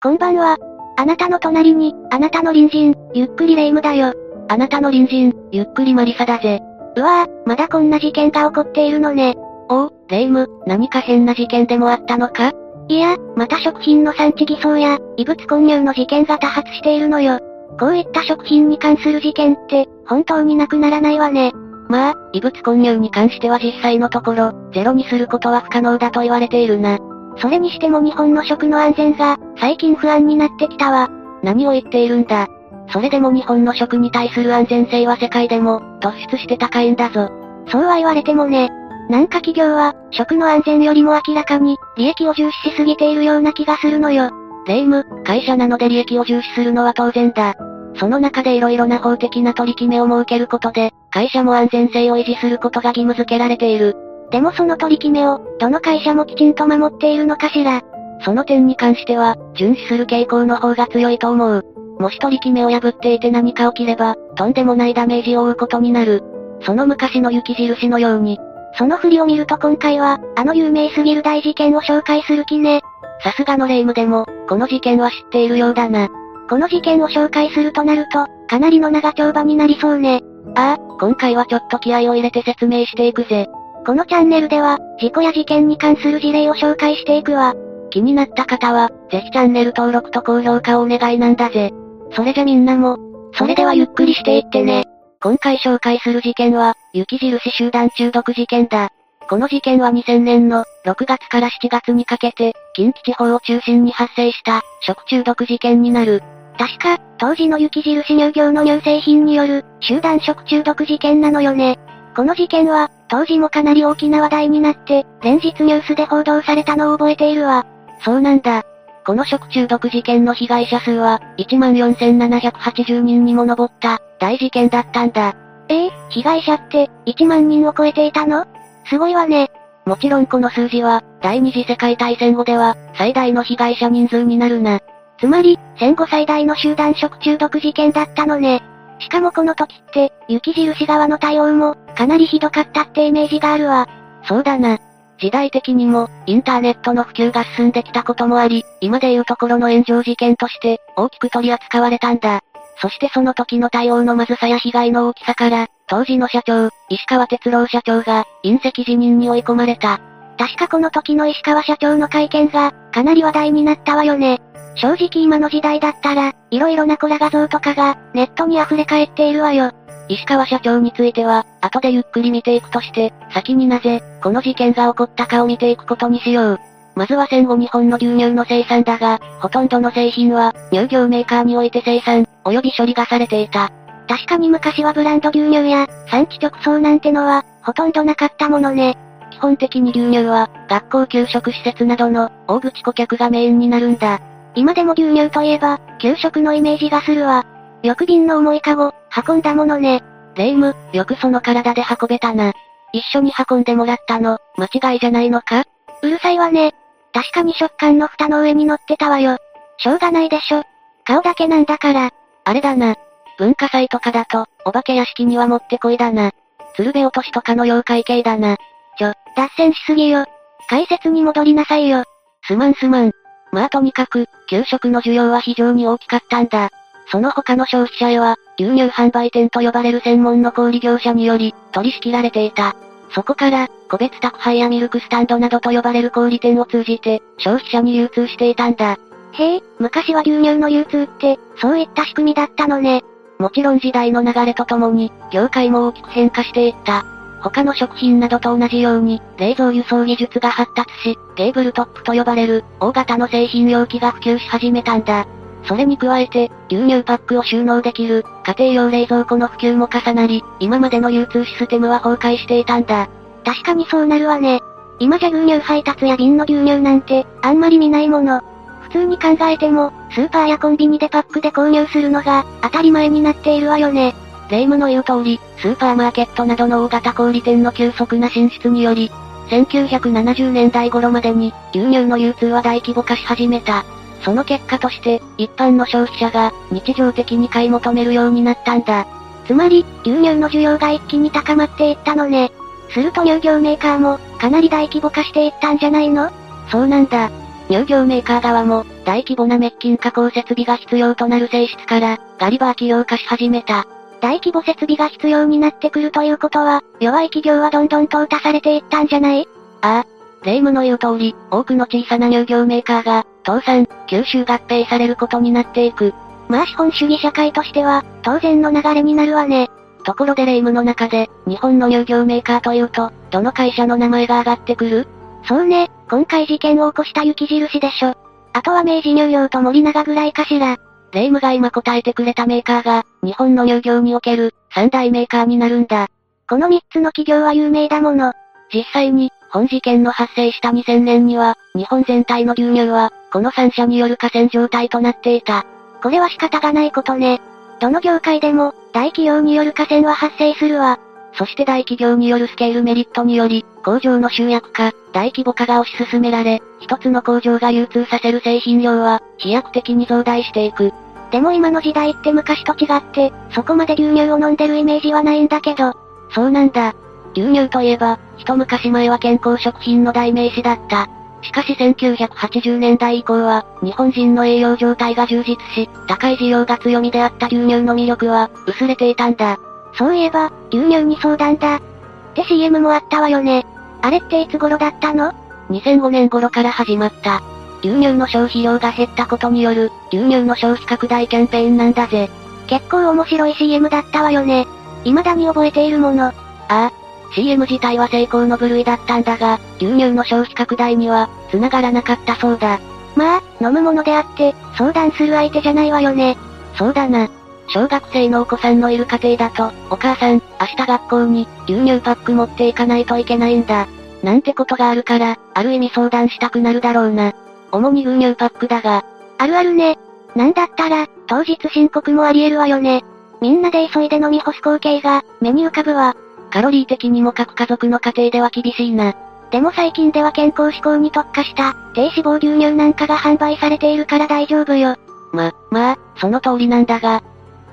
こんばんは。あなたの隣に、あなたの隣人、ゆっくりレ夢ムだよ。あなたの隣人、ゆっくりマリサだぜ。うわぁ、まだこんな事件が起こっているのね。おお、レ夢ム、何か変な事件でもあったのか？いや、また食品の産地偽装や、異物混入の事件が多発しているのよ。こういった食品に関する事件って、本当になくならないわね。まあ、異物混入に関しては実際のところ、ゼロにすることは不可能だと言われているな。それにしても日本の食の安全が、最近不安になってきたわ。何を言っているんだ。それでも日本の食に対する安全性は世界でも、突出して高いんだぞ。そうは言われてもね。なんか企業は、食の安全よりも明らかに、利益を重視しすぎているような気がするのよ。霊夢、会社なので利益を重視するのは当然だ。その中で色々な法的な取り決めを設けることで、会社も安全性を維持することが義務付けられている。でもその取り決めを、どの会社もきちんと守っているのかしら。その点に関しては、遵守する傾向の方が強いと思う。もし取り決めを破っていて何か起きれば、とんでもないダメージを負うことになる。その昔の雪印のように。その振りを見ると今回は、あの有名すぎる大事件を紹介する気ね。さすがの霊夢でも、この事件は知っているようだな。この事件を紹介するとなると、かなりの長丁場になりそうね。ああ、今回はちょっと気合を入れて説明していくぜ。このチャンネルでは、事故や事件に関する事例を紹介していくわ。気になった方は、ぜひチャンネル登録と高評価をお願いなんだぜ。それじゃみんなも、それではゆっくりしていってね。今回紹介する事件は、雪印集団中毒事件だ。この事件は2000年の6月から7月にかけて、近畿地方を中心に発生した食中毒事件になる。確か、当時の雪印乳業の乳製品による集団食中毒事件なのよね。この事件は、当時もかなり大きな話題になって、連日ニュースで報道されたのを覚えているわ。そうなんだ。この食中毒事件の被害者数は、14,780人にも上った、大事件だったんだ。ええ、被害者って、1万人を超えていたの？すごいわね。もちろんこの数字は、第二次世界大戦後では、最大の被害者人数になるな。つまり、戦後最大の集団食中毒事件だったのね。しかもこの時って、雪印側の対応も、かなりひどかったってイメージがあるわ。そうだな。時代的にも、インターネットの普及が進んできたこともあり、今でいうところの炎上事件として、大きく取り扱われたんだ。そしてその時の対応のまずさや被害の大きさから、当時の社長、石川哲郎社長が、隕石辞任に追い込まれた。確かこの時の石川社長の会見が、かなり話題になったわよね。正直今の時代だったら、色々なコラ画像とかが、ネットに溢れ返っているわよ。石川社長については、後でゆっくり見ていくとして、先になぜ、この事件が起こったかを見ていくことにしよう。まずは戦後日本の牛乳の生産だが、ほとんどの製品は、乳業メーカーにおいて生産、及び処理がされていた。確かに昔はブランド牛乳や、産地直送なんてのは、ほとんどなかったものね。基本的に牛乳は、学校給食施設などの、大口顧客がメインになるんだ。今でも牛乳といえば、給食のイメージがするわ。翼便の重いカゴ、運んだものね。レイム、よくその体で運べたな。一緒に運んでもらったの、間違いじゃないのか？うるさいわね。確かに食感の蓋の上に乗ってたわよ。しょうがないでしょ。顔だけなんだから。あれだな。文化祭とかだと、お化け屋敷にはもってこいだな。鶴瓶落としとかの妖怪系だな。ちょ、脱線しすぎよ。解説に戻りなさいよ。すまんすまん。まあとにかく、給食の需要は非常に大きかったんだ。その他の消費者へは、牛乳販売店と呼ばれる専門の小売業者により、取り仕切られていた。そこから、個別宅配やミルクスタンドなどと呼ばれる小売店を通じて、消費者に流通していたんだ。へえ、昔は牛乳の流通って、そういった仕組みだったのね。もちろん時代の流れとともに、業界も大きく変化していった。他の食品などと同じように、冷蔵輸送技術が発達し、テーブルトップと呼ばれる、大型の製品容器が普及し始めたんだ。それに加えて、牛乳パックを収納できる、家庭用冷蔵庫の普及も重なり、今までの流通システムは崩壊していたんだ。確かにそうなるわね。今じゃ牛乳配達や瓶の牛乳なんて、あんまり見ないもの。普通に考えても、スーパーやコンビニでパックで購入するのが、当たり前になっているわよね。霊夢の言う通り、スーパーマーケットなどの大型小売店の急速な進出により、1970年代頃までに、牛乳の流通は大規模化し始めた。その結果として、一般の消費者が、日常的に買い求めるようになったんだ。つまり、牛乳の需要が一気に高まっていったのね。すると乳業メーカーも、かなり大規模化していったんじゃないの？そうなんだ。乳業メーカー側も、大規模な滅菌加工設備が必要となる性質から、ガリバー企業化し始めた。大規模設備が必要になってくるということは、弱い企業はどんどん淘汰されていったんじゃない？ああ。霊夢の言う通り、多くの小さな乳業メーカーが、倒産、吸収合併されることになっていく。まあ資本主義社会としては、当然の流れになるわね。ところで霊夢の中で、日本の乳業メーカーというと、どの会社の名前が上がってくる？そうね、今回事件を起こした雪印でしょ。あとは明治乳業と森永ぐらいかしら。霊夢が今答えてくれたメーカーが、日本の乳業における、三大メーカーになるんだ。この三つの企業は有名だもの。実際に、本事件の発生した2000年には、日本全体の牛乳は、この3社による河川状態となっていた。これは仕方がないことね。どの業界でも、大企業による河川は発生するわ。そして大企業によるスケールメリットにより、工場の集約化、大規模化が推し進められ、一つの工場が流通させる製品量は、飛躍的に増大していく。でも今の時代って昔と違って、そこまで牛乳を飲んでるイメージはないんだけど。そうなんだ。牛乳といえば、一昔前は健康食品の代名詞だった。しかし1980年代以降は、日本人の栄養状態が充実し、高い需要が強みであった牛乳の魅力は、薄れていたんだ。そういえば、牛乳に相談だ。って CM もあったわよね。あれっていつ頃だったの ?2005 年頃から始まった。牛乳の消費量が減ったことによる、牛乳の消費拡大キャンペーンなんだぜ。結構面白い CM だったわよね。未だに覚えているもの。ああ。CM 自体は成功の部類だったんだが、牛乳の消費拡大には、繋がらなかったそうだ。まあ、飲むものであって、相談する相手じゃないわよね。そうだな。小学生のお子さんのいる家庭だと、お母さん、明日学校に、牛乳パック持っていかないといけないんだ。なんてことがあるから、ある意味相談したくなるだろうな。主に牛乳パックだが。あるあるね。なんだったら、当日申告もあり得るわよね。みんなで急いで飲み干す光景が、目に浮かぶわ。カロリー的にも各家族の家庭では厳しいな。でも最近では健康志向に特化した、低脂肪牛乳なんかが販売されているから大丈夫よ。ま、まあ、その通りなんだが、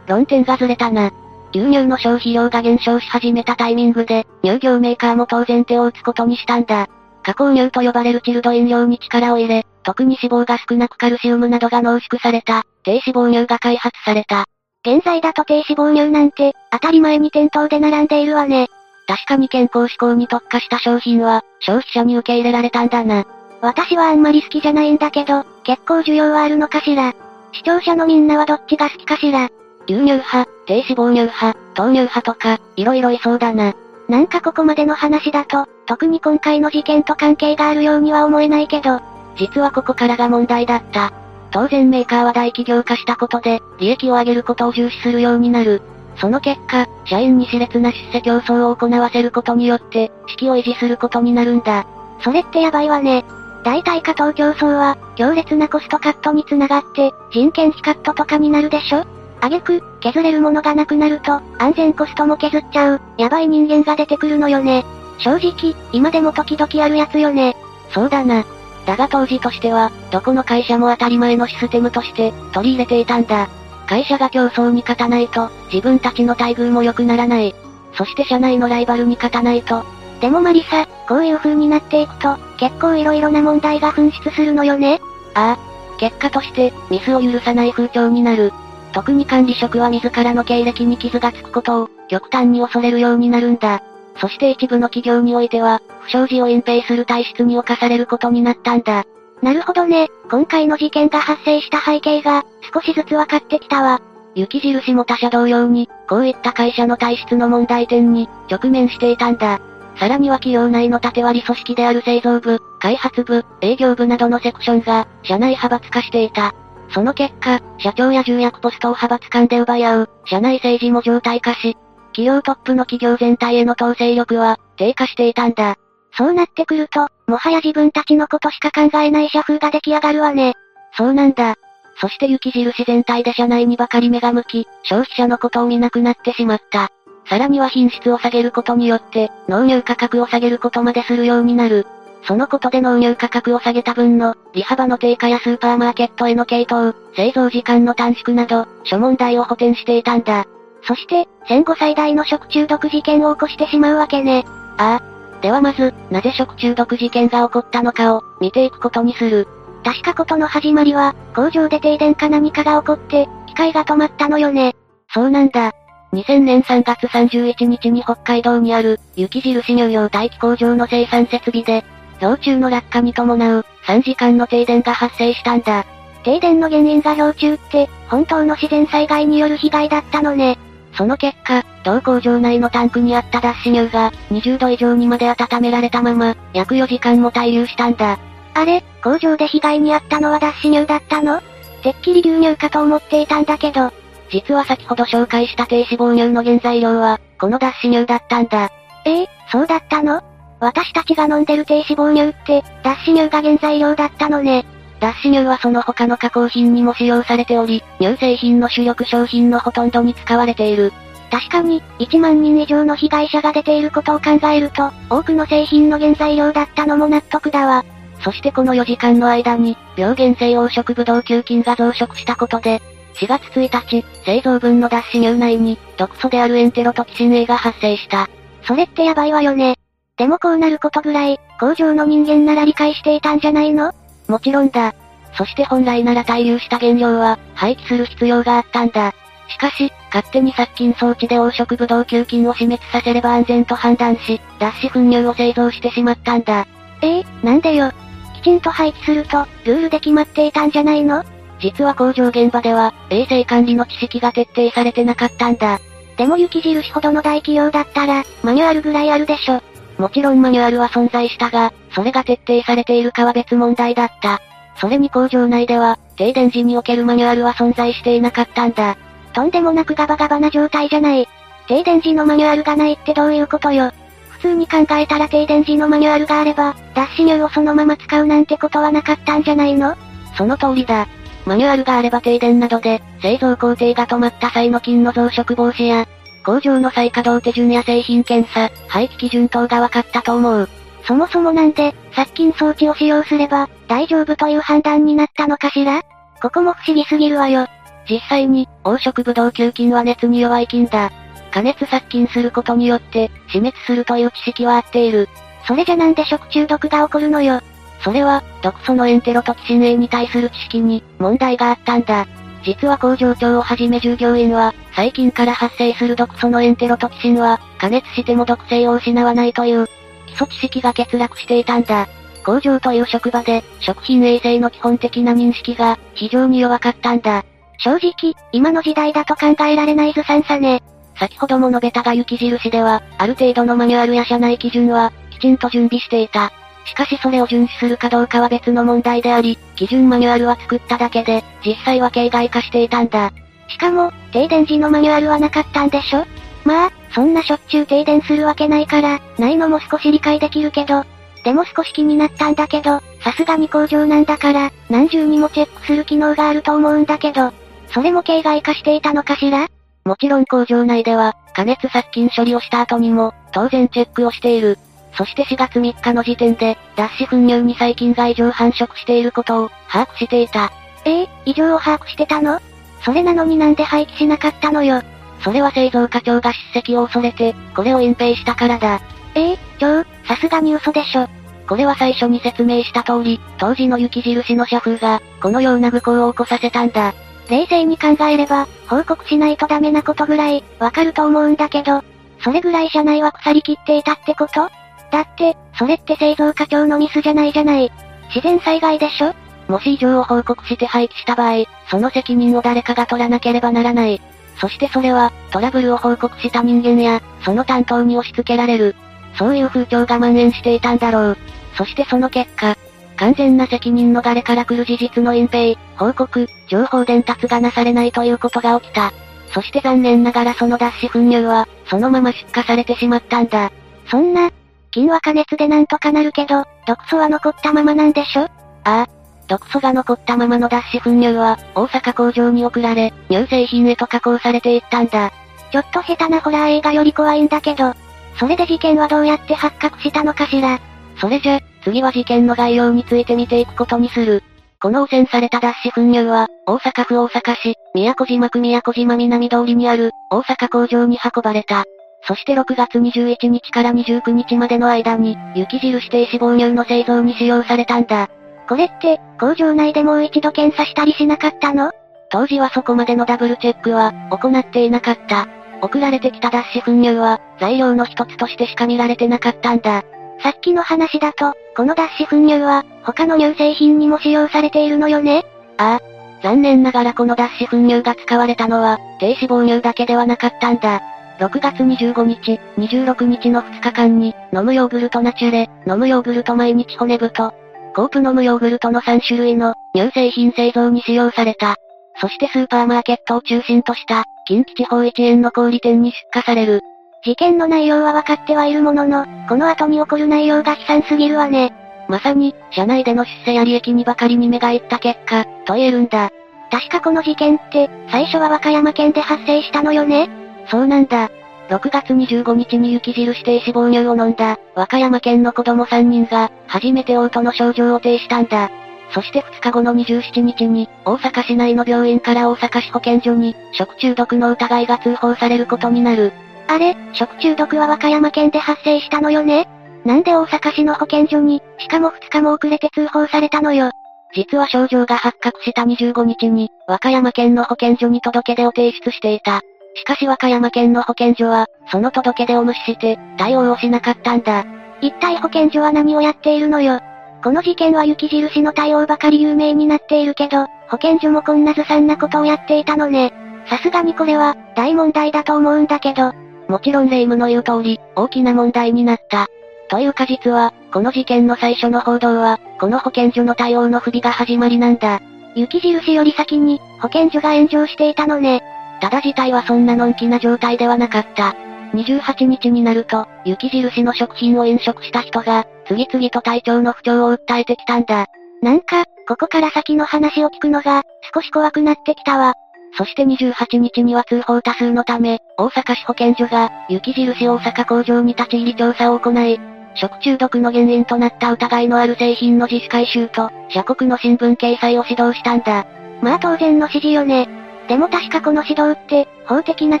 論点がずれたな。牛乳の消費量が減少し始めたタイミングで、乳業メーカーも当然手を打つことにしたんだ。加工乳と呼ばれるチルド飲料に力を入れ、特に脂肪が少なくカルシウムなどが濃縮された、低脂肪乳が開発された。現在だと低脂肪乳なんて、当たり前に店頭で並んでいるわね。確かに健康志向に特化した商品は、消費者に受け入れられたんだな。私はあんまり好きじゃないんだけど、結構需要はあるのかしら。視聴者のみんなはどっちが好きかしら。牛乳派、低脂肪乳派、豆乳派とか、いろいろいそうだな。なんかここまでの話だと、特に今回の事件と関係があるようには思えないけど、実はここからが問題だった。当然メーカーは大企業化したことで、利益を上げることを重視するようになる。その結果、社員に熾烈な出世競争を行わせることによって、士気を維持することになるんだ。それってやばいわね。大体加藤競争は、強烈なコストカットにつながって、人件費カットとかになるでしょ？挙句、削れるものがなくなると、安全コストも削っちゃう、やばい人間が出てくるのよね。正直、今でも時々あるやつよね。そうだな。だが当時としては、どこの会社も当たり前のシステムとして、取り入れていたんだ。会社が競争に勝たないと、自分たちの待遇も良くならない。そして社内のライバルに勝たないと。でもマリサ、こういう風になっていくと、結構色々な問題が噴出するのよね。ああ。結果として、ミスを許さない風潮になる。特に管理職は自らの経歴に傷がつくことを、極端に恐れるようになるんだ。そして一部の企業においては、不祥事を隠蔽する体質に侵されることになったんだ。なるほどね。今回の事件が発生した背景が、少しずつ分かってきたわ。雪印も他社同様に、こういった会社の体質の問題点に、直面していたんだ。さらには企業内の縦割り組織である製造部、開発部、営業部などのセクションが、社内派閥化していた。その結果、社長や重役ポストを派閥間で奪い合う、社内政治も常態化し、企業トップの企業全体への統制力は、低下していたんだ。そうなってくると、もはや自分たちのことしか考えない社風が出来上がるわね。そうなんだ。そして雪印全体で社内にばかり目が向き、消費者のことを見なくなってしまった。さらには品質を下げることによって、納入価格を下げることまでするようになる。そのことで納入価格を下げた分の、利幅の低下やスーパーマーケットへの系統、製造時間の短縮など、諸問題を補填していたんだ。そして、戦後最大の食中毒事件を起こしてしまうわけね。ああ。ではまず、なぜ食中毒事件が起こったのかを、見ていくことにする。確かことの始まりは、工場で停電か何かが起こって、機械が止まったのよね。そうなんだ。2000年3月31日に北海道にある、雪印乳業待機工場の生産設備で、氷柱の落下に伴う、3時間の停電が発生したんだ。停電の原因が氷柱って、本当の自然災害による被害だったのね。その結果、同工場内のタンクにあった脱脂乳が、20度以上にまで温められたまま、約4時間も滞留したんだ。あれ、工場で被害に遭ったのは脱脂乳だったの？てっきり牛乳かと思っていたんだけど。実は先ほど紹介した低脂肪乳の原材料は、この脱脂乳だったんだ。ええそうだったの？私たちが飲んでる低脂肪乳って、脱脂乳が原材料だったのね。脱脂乳はその他の加工品にも使用されており、乳製品の主力商品のほとんどに使われている。確かに、1万人以上の被害者が出ていることを考えると、多くの製品の原材料だったのも納得だわ。そしてこの4時間の間に、病原性黄色ブドウ球菌が増殖したことで、4月1日、製造分の脱脂乳内に、毒素であるエンテロトキシン A が発生した。それってやばいわよね。でもこうなることぐらい、工場の人間なら理解していたんじゃないの？もちろんだ。そして本来なら滞留した原料は、廃棄する必要があったんだ。しかし、勝手に殺菌装置で黄色ブドウ球菌を死滅させれば安全と判断し、脱脂粉乳を製造してしまったんだ。ええー、なんでよ。きちんと廃棄すると、ルールで決まっていたんじゃないの？実は工場現場では、衛生管理の知識が徹底されてなかったんだ。でも雪印ほどの大企業だったら、マニュアルぐらいあるでしょ。もちろんマニュアルは存在したが、それが徹底されているかは別問題だった。それに工場内では、停電時におけるマニュアルは存在していなかったんだ。とんでもなくガバガバな状態じゃない。停電時のマニュアルがないってどういうことよ。普通に考えたら停電時のマニュアルがあれば、脱脂乳をそのまま使うなんてことはなかったんじゃないの？その通りだ。マニュアルがあれば停電などで、製造工程が止まった際の菌の増殖防止や、工場の再稼働手順や製品検査、廃棄基準等が分かったと思う。そもそもなんで、殺菌装置を使用すれば、大丈夫という判断になったのかしら？ここも不思議すぎるわよ。実際に、黄色ブドウ球菌は熱に弱い菌だ。加熱殺菌することによって、死滅するという知識は合っている。それじゃなんで食中毒が起こるのよ。それは、毒素のエンテロトキシン A に対する知識に、問題があったんだ。実は工場長をはじめ従業員は、細菌から発生する毒素のエンテロトキシンは、加熱しても毒性を失わないという、基礎知識が欠落していたんだ。工場という職場で、食品衛生の基本的な認識が、非常に弱かったんだ。正直、今の時代だと考えられないずさんさね。先ほども述べたが雪印では、ある程度のマニュアルや社内基準は、きちんと準備していた。しかしそれを遵守するかどうかは別の問題であり、基準マニュアルは作っただけで、実際は形骸化していたんだ。しかも、停電時のマニュアルはなかったんでしょ？まあ、そんなしょっちゅう停電するわけないから、ないのも少し理解できるけど、でも少し気になったんだけど、さすがに工場なんだから、何重にもチェックする機能があると思うんだけど、それも形骸化していたのかしら？もちろん工場内では、加熱殺菌処理をした後にも、当然チェックをしている。そして4月3日の時点で、脱脂粉乳に細菌が異常繁殖していることを、把握していた。ええー、異常を把握してたの？それなのになんで廃棄しなかったのよ？それは製造課長が叱責を恐れて、これを隠蔽したからだ。ええー、長、さすがに嘘でしょ。これは最初に説明した通り、当時の雪印の社風が、このような愚行を起こさせたんだ。冷静に考えれば、報告しないとダメなことぐらい、わかると思うんだけど、それぐらい社内は腐りきっていたってこと？だって、それって製造課長のミスじゃないじゃない。自然災害でしょ？もし異常を報告して廃棄した場合、その責任を誰かが取らなければならない。そしてそれは、トラブルを報告した人間や、その担当に押し付けられる。そういう風潮が蔓延していたんだろう。そしてその結果、完全な責任逃れから来る事実の隠蔽、報告、情報伝達がなされないということが起きた。そして残念ながらその脱脂粉乳は、そのまま出荷されてしまったんだ。そんな、菌は加熱でなんとかなるけど、毒素は残ったままなんでしょ？ああ。毒素が残ったままの脱脂粉乳は、大阪工場に送られ、乳製品へと加工されていったんだ。ちょっと下手なホラー映画より怖いんだけど、それで事件はどうやって発覚したのかしら？それじゃ、次は事件の概要について見ていくことにする。この汚染された脱脂粉乳は、大阪府大阪市、宮古島区宮古島南通りにある、大阪工場に運ばれた。そして6月21日から29日までの間に、雪印低脂肪乳の製造に使用されたんだ。これって、工場内でもう一度検査したりしなかったの？当時はそこまでのダブルチェックは、行っていなかった。送られてきた脱脂粉乳は、材料の一つとしてしか見られてなかったんだ。さっきの話だと、この脱脂粉乳は、他の乳製品にも使用されているのよね？ああ。残念ながらこの脱脂粉乳が使われたのは、低脂肪乳だけではなかったんだ。6月25日、26日の2日間に、飲むヨーグルトナチュレ、飲むヨーグルト毎日骨太、コープ飲むヨーグルトの3種類の乳製品製造に使用された。そしてスーパーマーケットを中心とした、近畿地方一円の小売店に出荷される。事件の内容は分かってはいるものの、この後に起こる内容が悲惨すぎるわね。まさに、社内での出世や利益にばかりに目がいった結果、と言えるんだ。確かこの事件って、最初は和歌山県で発生したのよね？そうなんだ。6月25日に雪印低脂肪乳を飲んだ、和歌山県の子供3人が、初めて嘔吐の症状を呈したんだ。そして2日後の27日に、大阪市内の病院から大阪市保健所に、食中毒の疑いが通報されることになる。あれ、食中毒は和歌山県で発生したのよね？なんで大阪市の保健所に、しかも2日も遅れて通報されたのよ？実は症状が発覚した25日に、和歌山県の保健所に届け出を提出していた。しかし和歌山県の保健所は、その届け出を無視して、対応をしなかったんだ。一体保健所は何をやっているのよ。この事件は雪印の対応ばかり有名になっているけど、保健所もこんなずさんなことをやっていたのね。さすがにこれは、大問題だと思うんだけど。もちろん霊夢の言う通り、大きな問題になった。というか実は、この事件の最初の報道は、この保健所の対応の不備が始まりなんだ。雪印より先に、保健所が炎上していたのね。ただ事態はそんなのんきな状態ではなかった。28日になると、雪印の食品を飲食した人が、次々と体調の不調を訴えてきたんだ。なんか、ここから先の話を聞くのが、少し怖くなってきたわ。そして28日には通報多数のため、大阪市保健所が、雪印大阪工場に立ち入り調査を行い、食中毒の原因となった疑いのある製品の自主回収と、社国の新聞掲載を指導したんだ。まあ当然の指示よね。でも確かこの指導って、法的な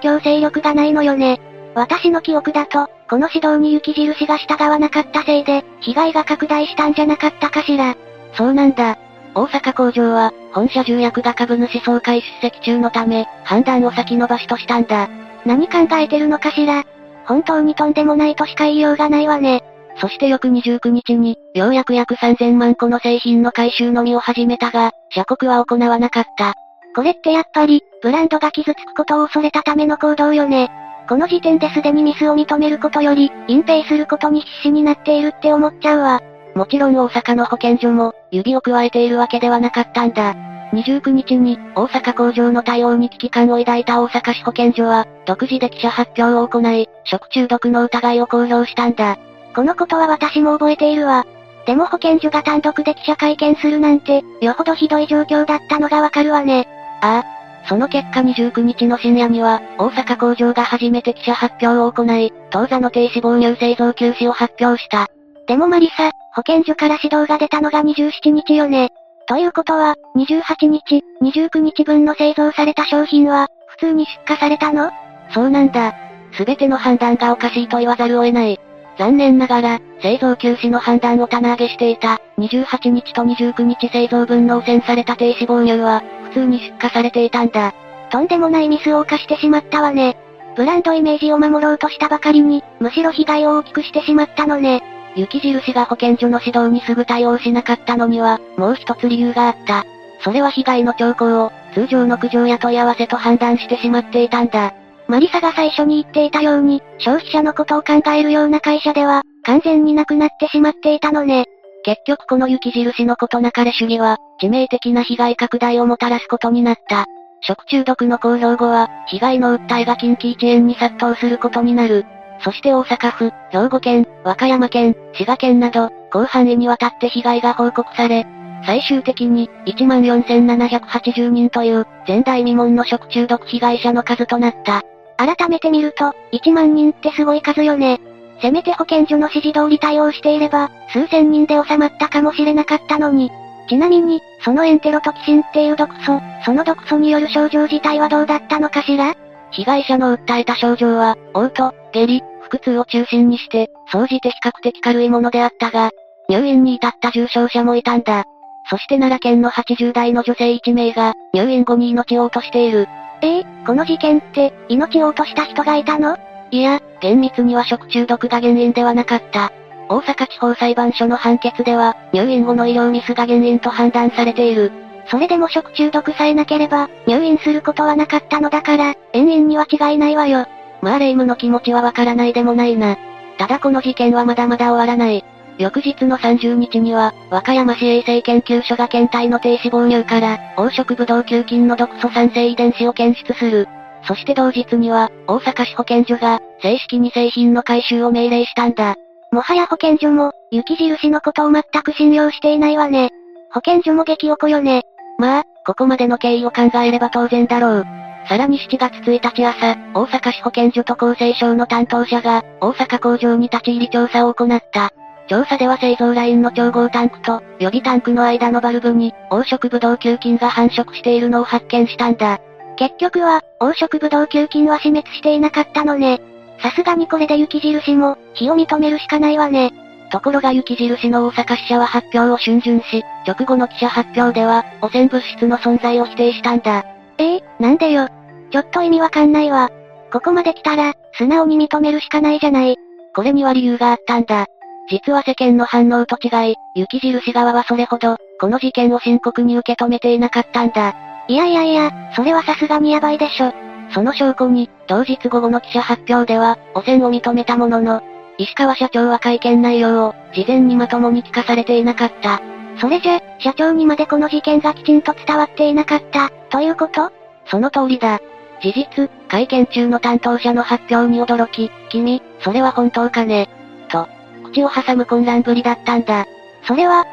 強制力がないのよね。私の記憶だと、この指導に雪印が従わなかったせいで、被害が拡大したんじゃなかったかしら。そうなんだ。大阪工場は、本社重役が株主総会出席中のため、判断を先延ばしとしたんだ。何考えてるのかしら。本当にとんでもないとしか言いようがないわね。そして翌29日に、ようやく約3000万個の製品の回収のみを始めたが、社国は行わなかった。これってやっぱり、ブランドが傷つくことを恐れたための行動よね。この時点ですでにミスを認めることより、隠蔽することに必死になっているって思っちゃうわ。もちろん大阪の保健所も、指を加えているわけではなかったんだ。29日に、大阪工場の対応に危機感を抱いた大阪市保健所は、独自で記者発表を行い、食中毒の疑いを公表したんだ。このことは私も覚えているわ。でも保健所が単独で記者会見するなんて、よほどひどい状況だったのがわかるわね。ああ。その結果29日の深夜には、大阪工場が初めて記者発表を行い、当座の低脂肪乳製造休止を発表した。でもマリサ、保健所から指導が出たのが27日よね。ということは、28日、29日分の製造された商品は、普通に出荷されたの？そうなんだ。すべての判断がおかしいと言わざるを得ない。残念ながら、製造休止の判断を棚上げしていた、28日と29日製造分の汚染された低脂肪乳は、通に出荷されていたんだ。とんでもないミスを犯してしまったわね。ブランドイメージを守ろうとしたばかりに、むしろ被害を大きくしてしまったのね。雪印が保健所の指導にすぐ対応しなかったのには、もう一つ理由があった。それは被害の兆候を、通常の苦情や問い合わせと判断してしまっていたんだ。マリサが最初に言っていたように、消費者のことを考えるような会社では、完全になくなってしまっていたのね。結局この雪印のことなかれ主義は、致命的な被害拡大をもたらすことになった。食中毒の公表後は、被害の訴えが近畿一円に殺到することになる。そして大阪府、兵庫県、和歌山県、滋賀県など、広範囲にわたって被害が報告され、最終的に、14,780人という、前代未聞の食中毒被害者の数となった。改めて見ると、1万人ってすごい数よね。せめて保健所の指示通り対応していれば、数千人で収まったかもしれなかったのに。ちなみに、そのエンテロトキシンっていう毒素、その毒素による症状自体はどうだったのかしら？被害者の訴えた症状は、嘔吐、下痢、腹痛を中心にして、総じて比較的軽いものであったが、入院に至った重症者もいたんだ。そして奈良県の80代の女性1名が、入院後に命を落としている。ええー、この事件って、命を落とした人がいたの？いや、厳密には食中毒が原因ではなかった。大阪地方裁判所の判決では、入院後の医療ミスが原因と判断されている。それでも食中毒さえなければ、入院することはなかったのだから、延々には違いないわよ。まあ霊夢の気持ちはわからないでもないな。ただこの事件はまだまだ終わらない。翌日の30日には、和歌山市衛生研究所が検体の低脂肪乳から、黄色ブドウ球菌の毒素酸性遺伝子を検出する。そして同日には、大阪市保健所が、正式に製品の回収を命令したんだ。もはや保健所も、雪印のことを全く信用していないわね。保健所も激おこよね。まあ、ここまでの経緯を考えれば当然だろう。さらに7月1日朝、大阪市保健所と厚生省の担当者が、大阪工場に立ち入り調査を行った。調査では製造ラインの調合タンクと予備タンクの間のバルブに黄色ブドウ球菌が繁殖しているのを発見したんだ。結局は、黄色ブドウ球菌は死滅していなかったのね。さすがにこれで雪印も、非を認めるしかないわね。ところが雪印の大阪支社は発表を逡巡し、直後の記者発表では、汚染物質の存在を否定したんだ。ええー、なんでよ。ちょっと意味わかんないわ。ここまで来たら、素直に認めるしかないじゃない。これには理由があったんだ。実は世間の反応と違い、雪印側はそれほど、この事件を深刻に受け止めていなかったんだ。いやいやいや、それはさすがにやばいでしょ。その証拠に、当日午後の記者発表では、汚染を認めたものの、石川社長は会見内容を、事前にまともに聞かされていなかった。それじゃ、社長にまでこの事件がきちんと伝わっていなかった、ということ？その通りだ。事実、会見中の担当者の発表に驚き、君、それは本当かね？と、口を挟む混乱ぶりだったんだ。それは、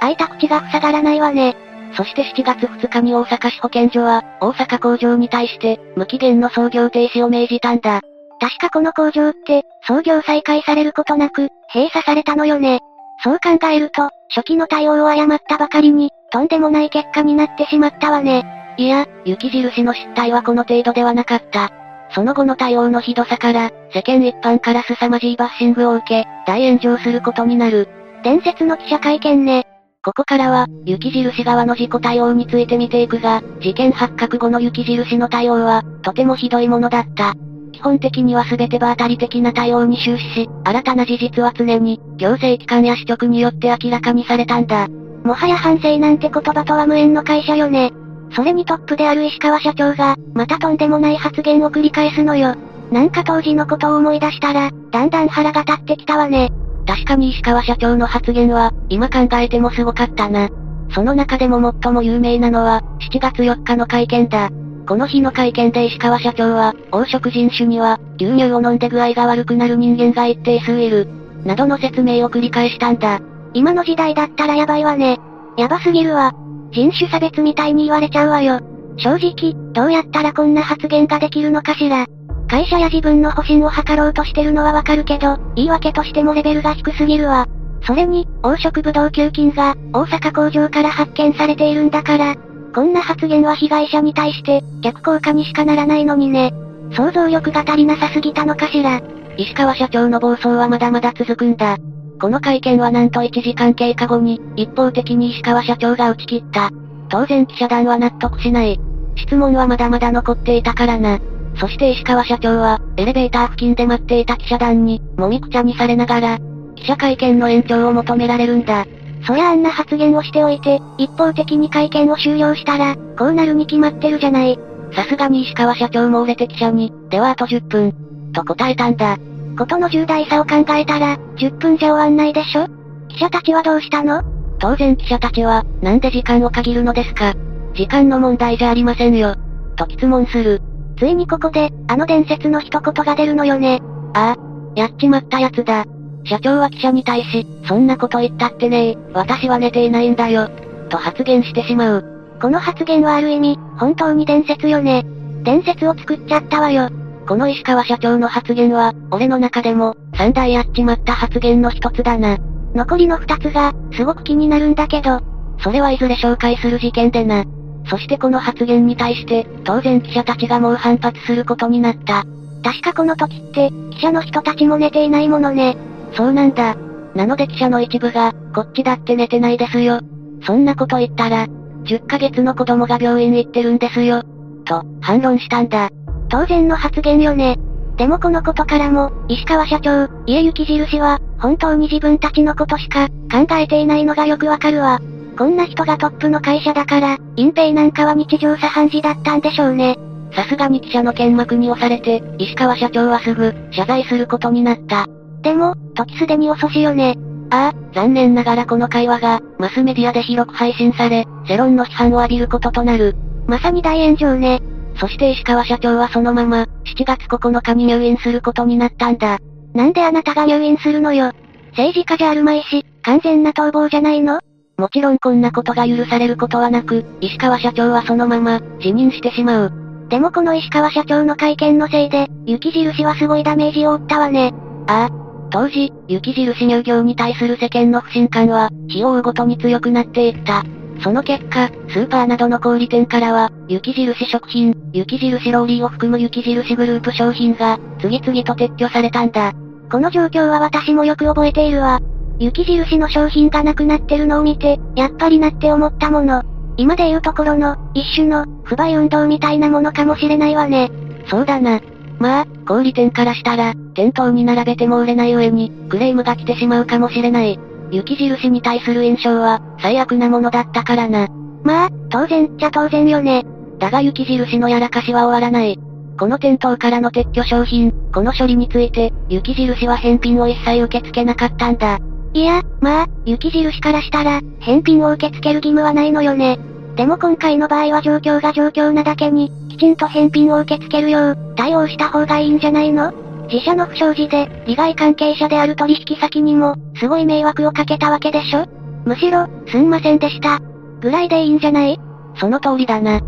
開いた口が塞がらないわね。そして7月2日に大阪市保健所は、大阪工場に対して、無期限の操業停止を命じたんだ。確かこの工場って、操業再開されることなく、閉鎖されたのよね。そう考えると、初期の対応を誤ったばかりに、とんでもない結果になってしまったわね。いや、雪印の失態はこの程度ではなかった。その後の対応のひどさから、世間一般から凄まじいバッシングを受け、大炎上することになる。伝説の記者会見ね。ここからは、雪印側の事故対応について見ていくが、事件発覚後の雪印の対応は、とてもひどいものだった。基本的には全て場当たり的な対応に終始し、新たな事実は常に、行政機関や市局によって明らかにされたんだ。もはや反省なんて言葉とは無縁の会社よね。それにトップである石川社長が、またとんでもない発言を繰り返すのよ。なんか当時のことを思い出したら、だんだん腹が立ってきたわね。確かに石川社長の発言は、今考えてもすごかったな。その中でも最も有名なのは、7月4日の会見だ。この日の会見で石川社長は、黄色人種には、牛乳を飲んで具合が悪くなる人間が一定数いる。などの説明を繰り返したんだ。今の時代だったらやばいわね。やばすぎるわ。人種差別みたいに言われちゃうわよ。正直、どうやったらこんな発言ができるのかしら。会社や自分の保身を図ろうとしてるのはわかるけど、言い訳としてもレベルが低すぎるわ。それに、黄色ブドウ球菌が、大阪工場から発見されているんだから、こんな発言は被害者に対して、逆効果にしかならないのにね。想像力が足りなさすぎたのかしら。石川社長の暴走はまだまだ続くんだ。この会見はなんと1時間経過後に、一方的に石川社長が打ち切った。当然記者団は納得しない。質問はまだまだ残っていたからな。そして石川社長は、エレベーター付近で待っていた記者団に、もみくちゃにされながら、記者会見の延長を求められるんだ。そりゃあんな発言をしておいて、一方的に会見を終了したら、こうなるに決まってるじゃない。さすがに石川社長も売れて記者に、ではあと10分、と答えたんだ。ことの重大さを考えたら、10分じゃ終わんないでしょ？記者たちはどうしたの？当然記者たちは、なんで時間を限るのですか？時間の問題じゃありませんよ。と質問する。ついにここで、あの伝説の一言が出るのよね。ああ、やっちまったやつだ。社長は記者に対し、そんなこと言ったってねえ、私は寝ていないんだよ。と発言してしまう。この発言はある意味、本当に伝説よね。伝説を作っちゃったわよ。この石川社長の発言は、俺の中でも、三大やっちまった発言の一つだな。残りの二つが、すごく気になるんだけど。それはいずれ紹介する事件でな。そしてこの発言に対して、当然記者たちがもう反発することになった。確かこの時って、記者の人たちも寝ていないものね。そうなんだ。なので記者の一部が、こっちだって寝てないですよ。そんなこと言ったら、10ヶ月の子供が病院行ってるんですよ。と、反論したんだ。当然の発言よね。でもこのことからも、石川社長、家行き印は、本当に自分たちのことしか、考えていないのがよくわかるわ。こんな人がトップの会社だから、隠蔽なんかは日常茶飯事だったんでしょうね。さすがに記者の剣幕に押されて、石川社長はすぐ、謝罪することになった。でも、時すでに遅しよね。ああ、残念ながらこの会話が、マスメディアで広く配信され、世論の批判を浴びることとなる。まさに大炎上ね。そして石川社長はそのまま、7月9日に入院することになったんだ。なんであなたが入院するのよ。政治家じゃあるまいし、完全な逃亡じゃないの？もちろんこんなことが許されることはなく、石川社長はそのまま、辞任してしまう。でもこの石川社長の会見のせいで、雪印はすごいダメージを負ったわね。ああ。当時、雪印乳業に対する世間の不信感は、日を追うごとに強くなっていった。その結果、スーパーなどの小売店からは、雪印食品、雪印ローリーを含む雪印グループ商品が、次々と撤去されたんだ。この状況は私もよく覚えているわ。雪印の商品がなくなってるのを見て、やっぱりなって思ったもの。今で言うところの、一種の、不買運動みたいなものかもしれないわね。そうだな。まあ、小売店からしたら、店頭に並べても売れない上に、クレームが来てしまうかもしれない。雪印に対する印象は、最悪なものだったからな。まあ、当然っちゃ当然よね。だが雪印のやらかしは終わらない。この店頭からの撤去商品、この処理について、雪印は返品を一切受け付けなかったんだ。いや、まあ、雪印からしたら、返品を受け付ける義務はないのよね。でも今回の場合は状況が状況なだけに、きちんと返品を受け付けるよう、対応した方がいいんじゃないの？自社の不祥事で、利害関係者である取引先にも、すごい迷惑をかけたわけでしょ？むしろ、すんませんでした。ぐらいでいいんじゃない？その通りだな。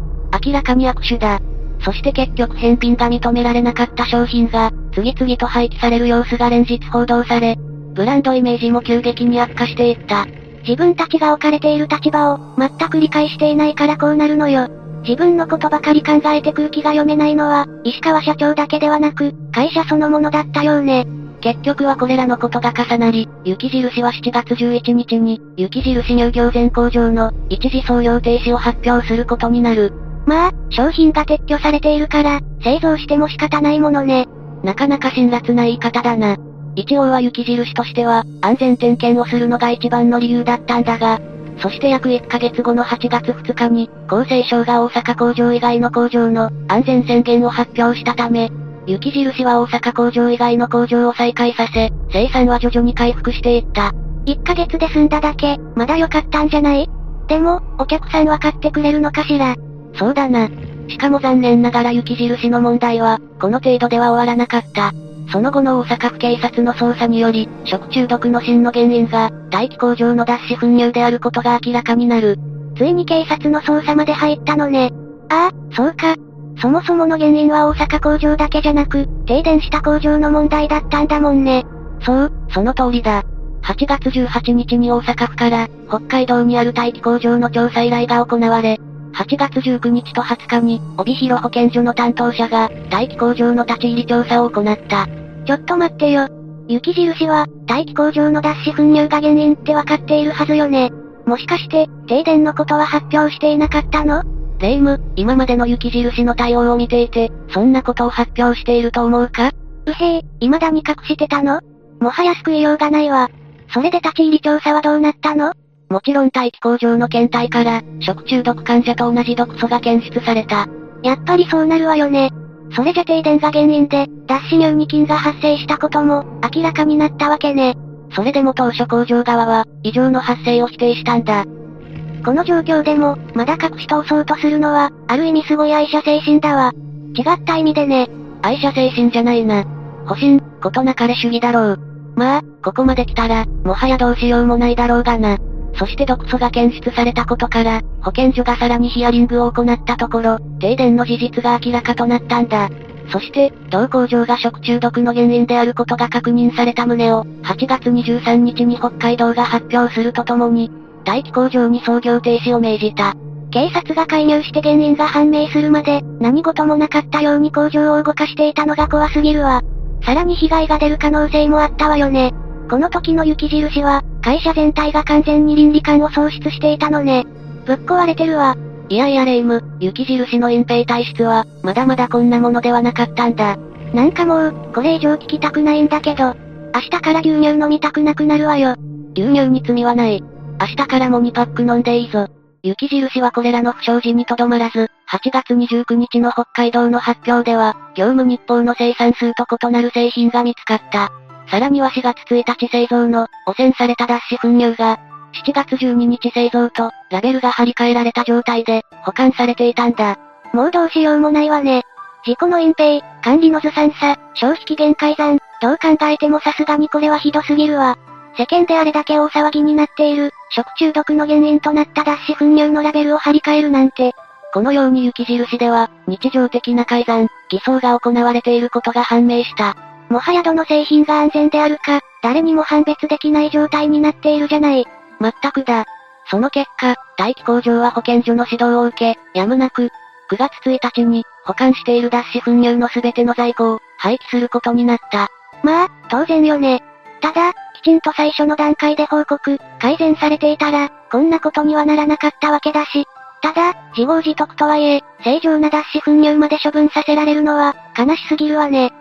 明らかに握手だ。そして結局返品が認められなかった商品が、次々と廃棄される様子が連日報道され、ブランドイメージも急激に悪化していった。自分たちが置かれている立場を、全く理解していないからこうなるのよ。自分のことばかり考えて空気が読めないのは、石川社長だけではなく、会社そのものだったようね。結局はこれらのことが重なり、雪印は7月11日に、雪印乳業全工場の一時創業停止を発表することになる。まあ、商品が撤去されているから、製造しても仕方ないものね。なかなか辛辣な言い方だな。一応は雪印としては、安全点検をするのが一番の理由だったんだが、そして約1ヶ月後の8月2日に、厚生省が大阪工場以外の工場の安全宣言を発表したため、雪印は大阪工場以外の工場を再開させ、生産は徐々に回復していった。1ヶ月で済んだだけ、まだ良かったんじゃない？でも、お客さんは買ってくれるのかしら？そうだな。しかも残念ながら雪印の問題は、この程度では終わらなかった。その後の大阪府警察の捜査により、食中毒の真の原因が、大気工場の脱脂粉乳であることが明らかになる。ついに警察の捜査まで入ったのね。ああ、そうか。そもそもの原因は大阪工場だけじゃなく、停電した工場の問題だったんだもんね。そう、その通りだ。8月18日に大阪府から、北海道にある大気工場の調査依頼が行われ、8月19日と20日に、帯広保健所の担当者が、大気工場の立ち入り調査を行った。ちょっと待ってよ。雪印は、大気工場の脱脂粉乳が原因ってわかっているはずよね。もしかして、停電のことは発表していなかったの？霊夢、今までの雪印の対応を見ていて、そんなことを発表していると思うか？うへえ、未だに隠してたの？もはや救いようがないわ。それで立ち入り調査はどうなったの？もちろん大気工場の検体から、食中毒患者と同じ毒素が検出された。やっぱりそうなるわよね。それじゃ停電が原因で、脱脂乳に菌が発生したことも、明らかになったわけね。それでも当初工場側は、異常の発生を否定したんだ。この状況でも、まだ隠し通そうとするのは、ある意味すごい愛車精神だわ。違った意味でね。愛車精神じゃないな。保身、ことなかれ主義だろう。まあ、ここまで来たら、もはやどうしようもないだろうがな。そして毒素が検出されたことから、保健所がさらにヒアリングを行ったところ、停電の事実が明らかとなったんだ。そして、同工場が食中毒の原因であることが確認された旨を、8月23日に北海道が発表するとともに、大気工場に操業停止を命じた。警察が介入して原因が判明するまで、何事もなかったように工場を動かしていたのが怖すぎるわ。さらに被害が出る可能性もあったわよね。この時の雪印は、会社全体が完全に倫理観を喪失していたのね。ぶっ壊れてるわ。いやいやレイム、雪印の隠蔽体質は、まだまだこんなものではなかったんだ。なんかもう、これ以上聞きたくないんだけど、明日から牛乳飲みたくなくなるわよ。牛乳に罪はない。明日からも2パック飲んでいいぞ。雪印はこれらの不祥事にとどまらず、8月29日の北海道の発表では、業務日報の生産数と異なる製品が見つかった。さらには4月1日製造の、汚染された脱脂粉乳が、7月12日製造と、ラベルが貼り替えられた状態で、保管されていたんだ。もうどうしようもないわね。事故の隠蔽、管理のずさんさ、消費期限改ざん、どう考えてもさすがにこれはひどすぎるわ。世間であれだけ大騒ぎになっている、食中毒の原因となった脱脂粉乳のラベルを貼り替えるなんて。このように雪印では、日常的な改ざん、偽装が行われていることが判明した。もはやどの製品が安全であるか、誰にも判別できない状態になっているじゃない。まったくだ。その結果、大気工場は保健所の指導を受け、やむなく、9月1日に、保管している脱脂粉乳のすべての在庫を、廃棄することになった。まあ、当然よね。ただ、きちんと最初の段階で報告、改善されていたら、こんなことにはならなかったわけだし。ただ、自業自得とはいえ、正常な脱脂粉乳まで処分させられるのは、悲しすぎるわね。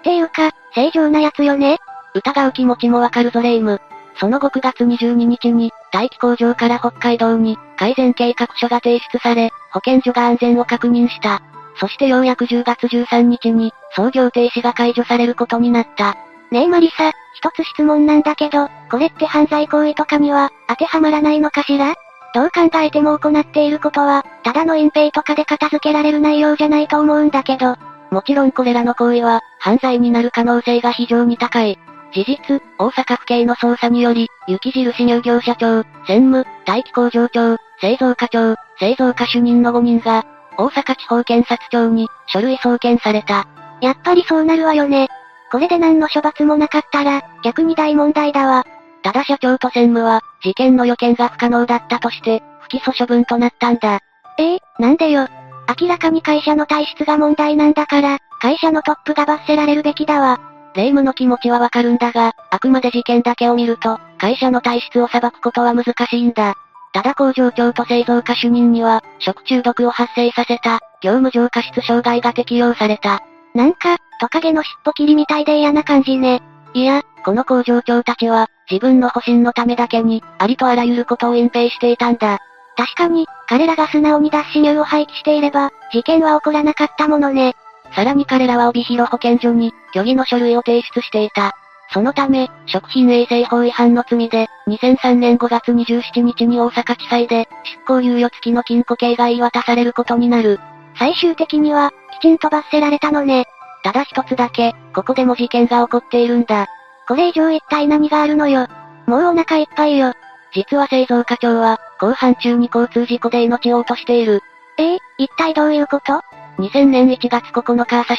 っていうか、正常なやつよね？疑う気持ちもわかるぞレイム。その後9月22日に、大気工場から北海道に、改善計画書が提出され、保健所が安全を確認した。そしてようやく10月13日に、操業停止が解除されることになった。ねえマリサ、一つ質問なんだけど、これって犯罪行為とかには、当てはまらないのかしら？どう考えても行っていることは、ただの隠蔽とかで片付けられる内容じゃないと思うんだけど。もちろんこれらの行為は、犯罪になる可能性が非常に高い。事実、大阪府警の捜査により、雪印乳業社長、専務、大気工場長、製造課長、製造課主任の5人が、大阪地方検察庁に、書類送検された。やっぱりそうなるわよね。これで何の処罰もなかったら、逆に大問題だわ。ただ社長と専務は、事件の予見が不可能だったとして、不起訴処分となったんだ。ええー、なんでよ。明らかに会社の体質が問題なんだから、会社のトップが罰せられるべきだわ。霊夢の気持ちはわかるんだが、あくまで事件だけを見ると、会社の体質を裁くことは難しいんだ。ただ工場長と製造家主任には、食中毒を発生させた、業務上過失傷害が適用された。なんか、トカゲの尻尾切りみたいで嫌な感じね。いや、この工場長たちは、自分の保身のためだけに、ありとあらゆることを隠蔽していたんだ。確かに、彼らが素直に脱脂乳を廃棄していれば、事件は起こらなかったものね。さらに彼らは帯広保健所に、虚偽の書類を提出していた。そのため、食品衛生法違反の罪で、2003年5月27日に大阪地裁で、執行猶予付きの禁錮刑が言い渡されることになる。最終的には、きちんと罰せられたのね。ただ一つだけ、ここでも事件が起こっているんだ。これ以上一体何があるのよ。もうお腹いっぱいよ。実は製造課長は、後半中に交通事故で命を落としている。ええー、一体どういうこと ?2000 年1月9日朝7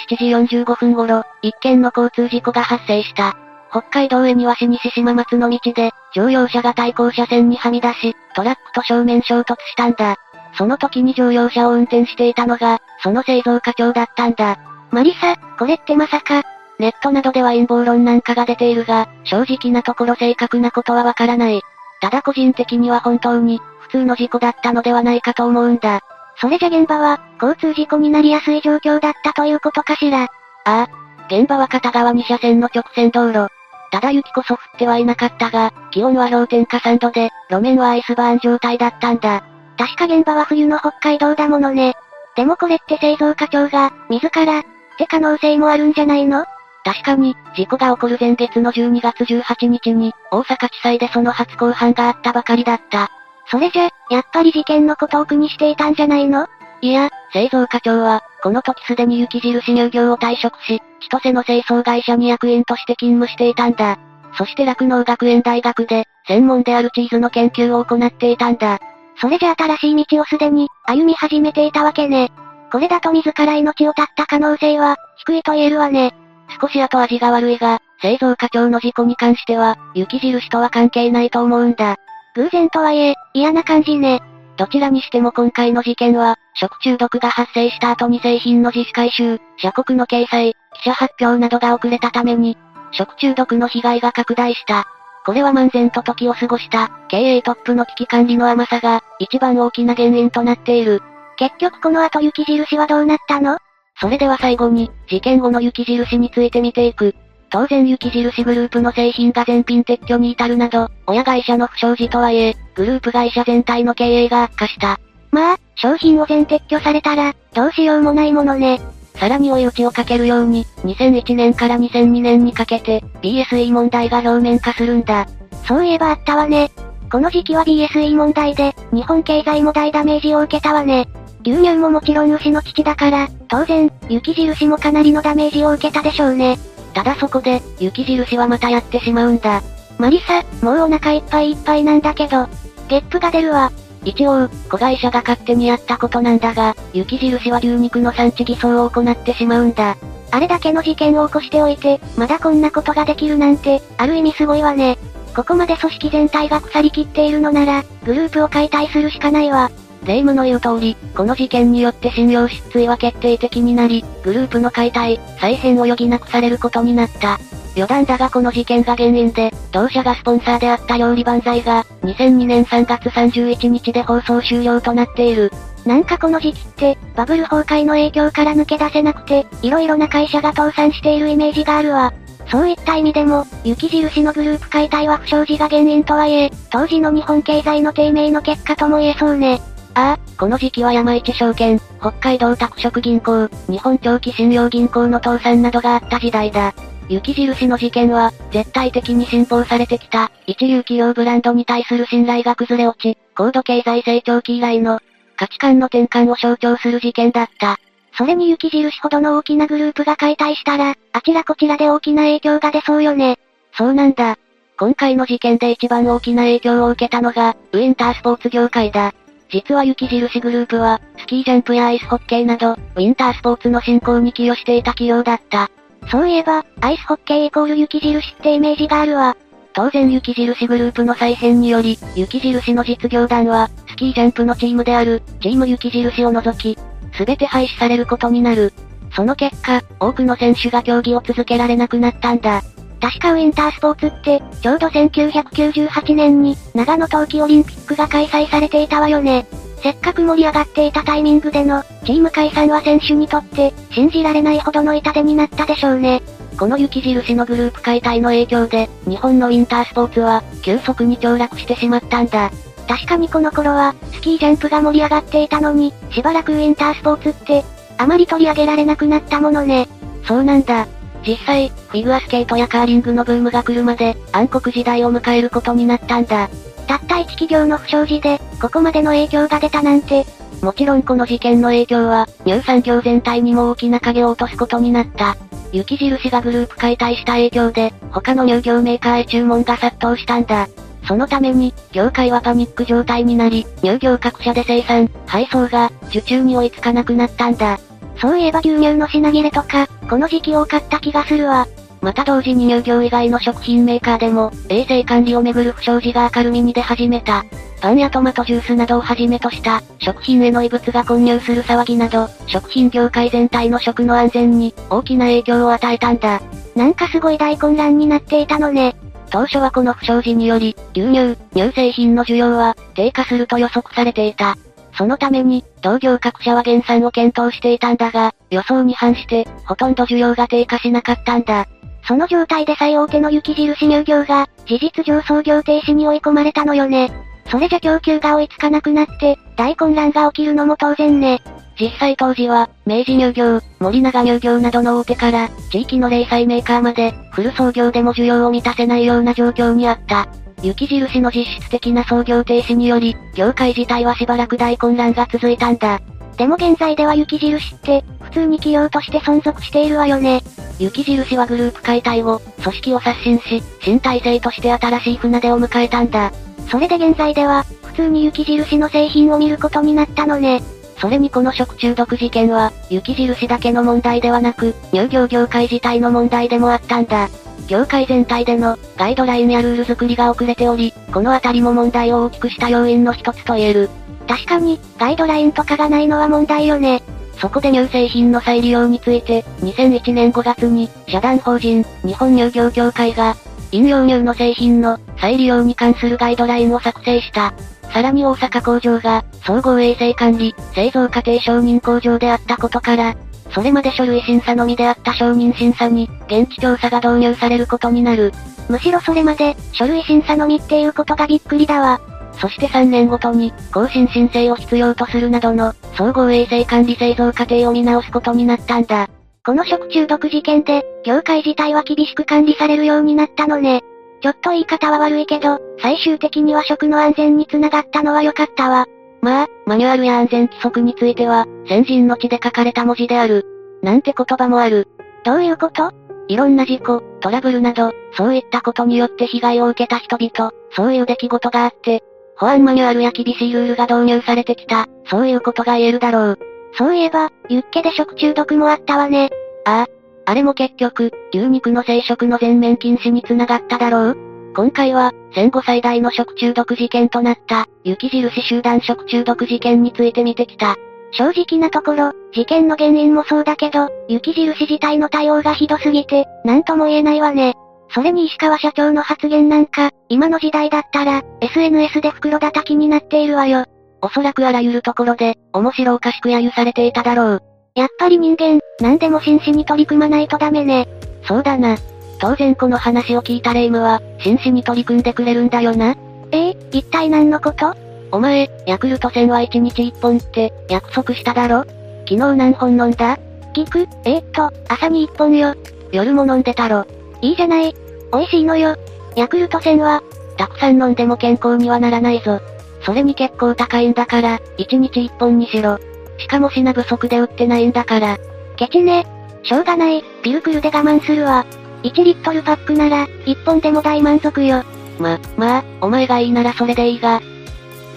時45分頃、一件の交通事故が発生した。北海道へ庭師西島松の道で、乗用車が対向車線にはみ出し、トラックと正面衝突したんだ。その時に乗用車を運転していたのが、その製造課長だったんだ。マリサ、これってまさか、ネットなどでは陰謀論なんかが出ているが、正直なところ正確なことはわからない。ただ個人的には本当に、普通の事故だったのではないかと思うんだ。それじゃ現場は、交通事故になりやすい状況だったということかしら。ああ。現場は片側2車線の直線道路。ただ雪こそ降ってはいなかったが、気温は氷点下3度で、路面はアイスバーン状態だったんだ。確か現場は冬の北海道だものね。でもこれって製造課長が、自ら、って可能性もあるんじゃないの？確かに、事故が起こる前月の12月18日に、大阪地裁でその初公判があったばかりだった。それじゃ、やっぱり事件のことを苦にしていたんじゃないの？いや、製造課長は、この時すでに雪印乳業を退職し、千歳の清掃会社に役員として勤務していたんだ。そして酪農学園大学で、専門であるチーズの研究を行っていたんだ。それじゃ新しい道をすでに、歩み始めていたわけね。これだと自ら命を絶った可能性は、低いと言えるわね。少し後味が悪いが、製造課長の事故に関しては、雪印とは関係ないと思うんだ。偶然とはいえ、嫌な感じね。どちらにしても今回の事件は、食中毒が発生した後に製品の自主回収、社国の掲載、記者発表などが遅れたために、食中毒の被害が拡大した。これは漫然と時を過ごした、経営トップの危機管理の甘さが、一番大きな原因となっている。結局この後雪印はどうなったの？それでは最後に、事件後の雪印について見ていく。当然雪印グループの製品が全品撤去に至るなど、親会社の不祥事とはいえ、グループ会社全体の経営が悪化した。まあ、商品を全撤去されたら、どうしようもないものね。さらに追い打ちをかけるように、2001年から2002年にかけて、BSE 問題が表面化するんだ。そういえばあったわね。この時期は BSE 問題で、日本経済も大ダメージを受けたわね。牛乳ももちろん牛の父だから、当然、雪印もかなりのダメージを受けたでしょうね。ただそこで、雪印はまたやってしまうんだ。マリサ、もうお腹いっぱいいっぱいなんだけど、ゲップが出るわ。一応、子会社が勝手にやったことなんだが、雪印は牛肉の産地偽装を行ってしまうんだ。あれだけの事件を起こしておいて、まだこんなことができるなんて、ある意味すごいわね。ここまで組織全体が腐りきっているのなら、グループを解体するしかないわ。霊夢の言う通り、この事件によって信用失墜は決定的になり、グループの解体、再編を余儀なくされることになった。余談だがこの事件が原因で、同社がスポンサーであった料理万歳が、2002年3月31日で放送終了となっている。なんかこの時期って、バブル崩壊の影響から抜け出せなくて、色々な会社が倒産しているイメージがあるわ。そういった意味でも、雪印のグループ解体は不祥事が原因とはいえ、当時の日本経済の低迷の結果とも言えそうね。ああ、この時期は山一証券、北海道拓殖銀行、日本長期信用銀行の倒産などがあった時代だ。雪印の事件は、絶対的に信奉されてきた、一流企業ブランドに対する信頼が崩れ落ち、高度経済成長期以来の、価値観の転換を象徴する事件だった。それに雪印ほどの大きなグループが解体したら、あちらこちらで大きな影響が出そうよね。そうなんだ。今回の事件で一番大きな影響を受けたのが、ウィンタースポーツ業界だ。実は雪印グループは、スキージャンプやアイスホッケーなど、ウィンタースポーツの振興に寄与していた企業だった。そういえば、アイスホッケーイコール雪印ってイメージがあるわ。当然雪印グループの再編により、雪印の実業団は、スキージャンプのチームである、チーム雪印を除き、すべて廃止されることになる。その結果、多くの選手が競技を続けられなくなったんだ。確かウィンタースポーツって、ちょうど1998年に、長野冬季オリンピックが開催されていたわよね。せっかく盛り上がっていたタイミングでの、チーム解散は選手にとって、信じられないほどの痛手になったでしょうね。この雪印のグループ解体の影響で、日本のウィンタースポーツは、急速に凋落してしまったんだ。確かにこの頃は、スキージャンプが盛り上がっていたのに、しばらくウィンタースポーツって、あまり取り上げられなくなったものね。そうなんだ。実際、フィギュアスケートやカーリングのブームが来るまで、暗黒時代を迎えることになったんだ。たった一企業の不祥事で、ここまでの影響が出たなんて。もちろんこの事件の影響は、乳産業全体にも大きな影を落とすことになった。雪印がグループ解体した影響で、他の乳業メーカーへ注文が殺到したんだ。そのために、業界はパニック状態になり、乳業各社で生産、配送が、受注に追いつかなくなったんだ。そういえば牛乳の品切れとか、この時期多かった気がするわ。また同時に乳業以外の食品メーカーでも、衛生管理をめぐる不祥事が明るみに出始めた。パンやトマトジュースなどをはじめとした、食品への異物が混入する騒ぎなど、食品業界全体の食の安全に、大きな影響を与えたんだ。なんかすごい大混乱になっていたのね。当初はこの不祥事により、牛乳、乳製品の需要は、低下すると予測されていた。そのために、同業各社は減産を検討していたんだが、予想に反して、ほとんど需要が低下しなかったんだ。その状態で最大手の雪印乳業が、事実上操業停止に追い込まれたのよね。それじゃ供給が追いつかなくなって、大混乱が起きるのも当然ね。実際当時は、明治乳業、森永乳業などの大手から、地域の零細メーカーまで、フル操業でも需要を満たせないような状況にあった。雪印の実質的な操業停止により、業界自体はしばらく大混乱が続いたんだ。でも現在では雪印って、普通に企業として存続しているわよね。雪印はグループ解体後、組織を刷新し、新体制として新しい船出を迎えたんだ。それで現在では、普通に雪印の製品を見ることになったのね。それにこの食中毒事件は、雪印だけの問題ではなく、乳業業界自体の問題でもあったんだ。業界全体での、ガイドラインやルール作りが遅れており、このあたりも問題を大きくした要因の一つと言える。確かに、ガイドラインとかがないのは問題よね。そこで乳製品の再利用について、2001年5月に、社団法人、日本乳業協会が、飲料乳の製品の再利用に関するガイドラインを作成した。さらに大阪工場が、総合衛生管理、製造過程承認工場であったことから、それまで書類審査のみであった承認審査に、現地調査が導入されることになる。むしろそれまで、書類審査のみっていうことがびっくりだわ。そして3年ごとに、更新申請を必要とするなどの、総合衛生管理製造過程を見直すことになったんだ。この食中毒事件で、業界自体は厳しく管理されるようになったのね。ちょっと言い方は悪いけど、最終的には食の安全につながったのは良かったわ。まあ、マニュアルや安全規則については、先人の地で書かれた文字である。なんて言葉もある。どういうこと？いろんな事故、トラブルなど、そういったことによって被害を受けた人々、そういう出来事があって、保安マニュアルや厳しいルールが導入されてきた、そういうことが言えるだろう。そういえば、ユッケで食中毒もあったわね。ああ。あれも結局、牛肉の生食の全面禁止につながっただろう今回は、戦後最大の食中毒事件となった、雪印集団食中毒事件について見てきた。正直なところ、事件の原因もそうだけど、雪印自体の対応がひどすぎて、なんとも言えないわね。それに石川社長の発言なんか、今の時代だったら、SNS で袋叩きになっているわよ。おそらくあらゆるところで、面白おかしく揶揄されていただろう。やっぱり人間、何でも真摯に取り組まないとダメね。そうだな。当然この話を聞いたレイムは、真摯に取り組んでくれるんだよな。ええ一体何のこと？お前、ヤクルト戦は1日1本って、約束しただろ？昨日何本飲んだ？聞くえー、っと、朝に1本よ。夜も飲んでたろ？いいじゃない。美味しいのよ。ヤクルト戦は、たくさん飲んでも健康にはならないぞ。それに結構高いんだから、1日1本にしろ。しかも品不足で売ってないんだから。ケチね。しょうがない、ピルクルで我慢するわ。1リットルパックなら、1本でも大満足よ。ま、まあ、お前がいいならそれでいいが。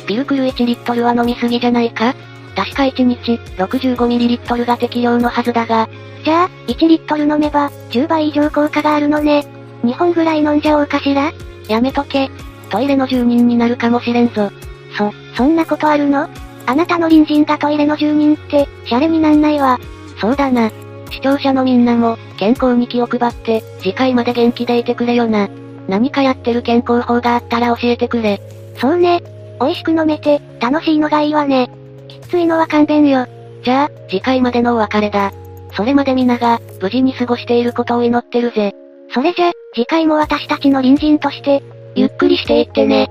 ピルクル1リットルは飲みすぎじゃないか？確か1日、65ml が適量のはずだが。じゃあ、1リットル飲めば、10倍以上効果があるのね。2本ぐらい飲んじゃおうかしら？やめとけ。トイレの住人になるかもしれんぞ。そ、そんなことあるの？あなたの隣人がトイレの住人って、シャレになんないわ。そうだな。視聴者のみんなも、健康に気を配って、次回まで元気でいてくれよな。何かやってる健康法があったら教えてくれ。そうね。美味しく飲めて、楽しいのがいいわね。きついのは勘弁よ。じゃあ、次回までのお別れだ。それまで皆が、無事に過ごしていることを祈ってるぜ。それじゃ、次回も私たちの隣人として、ゆっくりしていってね。